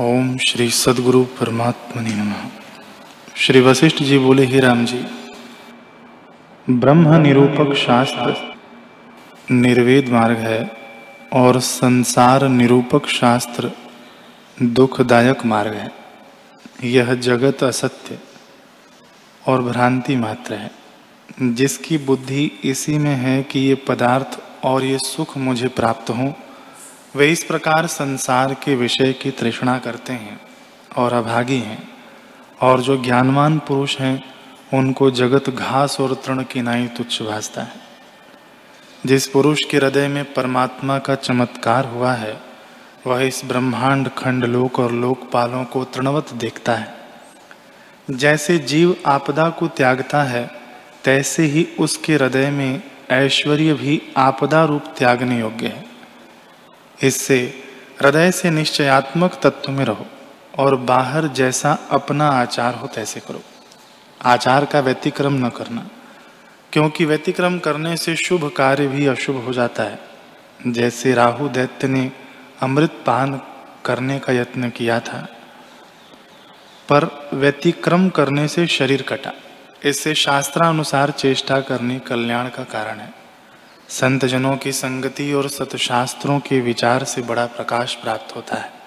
ओम श्री सदगुरु परमात्मा नम। श्री वशिष्ठ जी बोले, ही राम जी, ब्रह्म निरूपक शास्त्र निर्वेद मार्ग है और संसार निरूपक शास्त्र दुखदायक मार्ग है। यह जगत असत्य और भ्रांति मात्र है। जिसकी बुद्धि इसी में है कि ये पदार्थ और ये सुख मुझे प्राप्त हों वे इस प्रकार संसार के विषय की तृष्णा करते हैं और अभागी हैं, और जो ज्ञानवान पुरुष हैं, उनको जगत घास और तृण की नाई तुच्छ भासता है। जिस पुरुष के हृदय में परमात्मा का चमत्कार हुआ है, वह इस ब्रह्मांड खंड लोक और लोकपालों को तृणवत देखता है। जैसे जीव आपदा को त्यागता है, तैसे ही उसके हृदय में ऐश्वर्य भी आपदा रूप त्यागने योग्य है। इससे हृदय से निश्चयात्मक तत्व में रहो और बाहर जैसा अपना आचार हो तैसे करो। आचार का व्यतिक्रम न करना, क्योंकि व्यतिक्रम करने से शुभ कार्य भी अशुभ हो जाता है। जैसे राहु दैत्य ने अमृत पान करने का यत्न किया था, पर व्यतिक्रम करने से शरीर कटा। इससे शास्त्रानुसार चेष्टा करने कल्याण का कारण है। संत जनों की संगति और सतशास्त्रों के विचार से बड़ा प्रकाश प्राप्त होता है।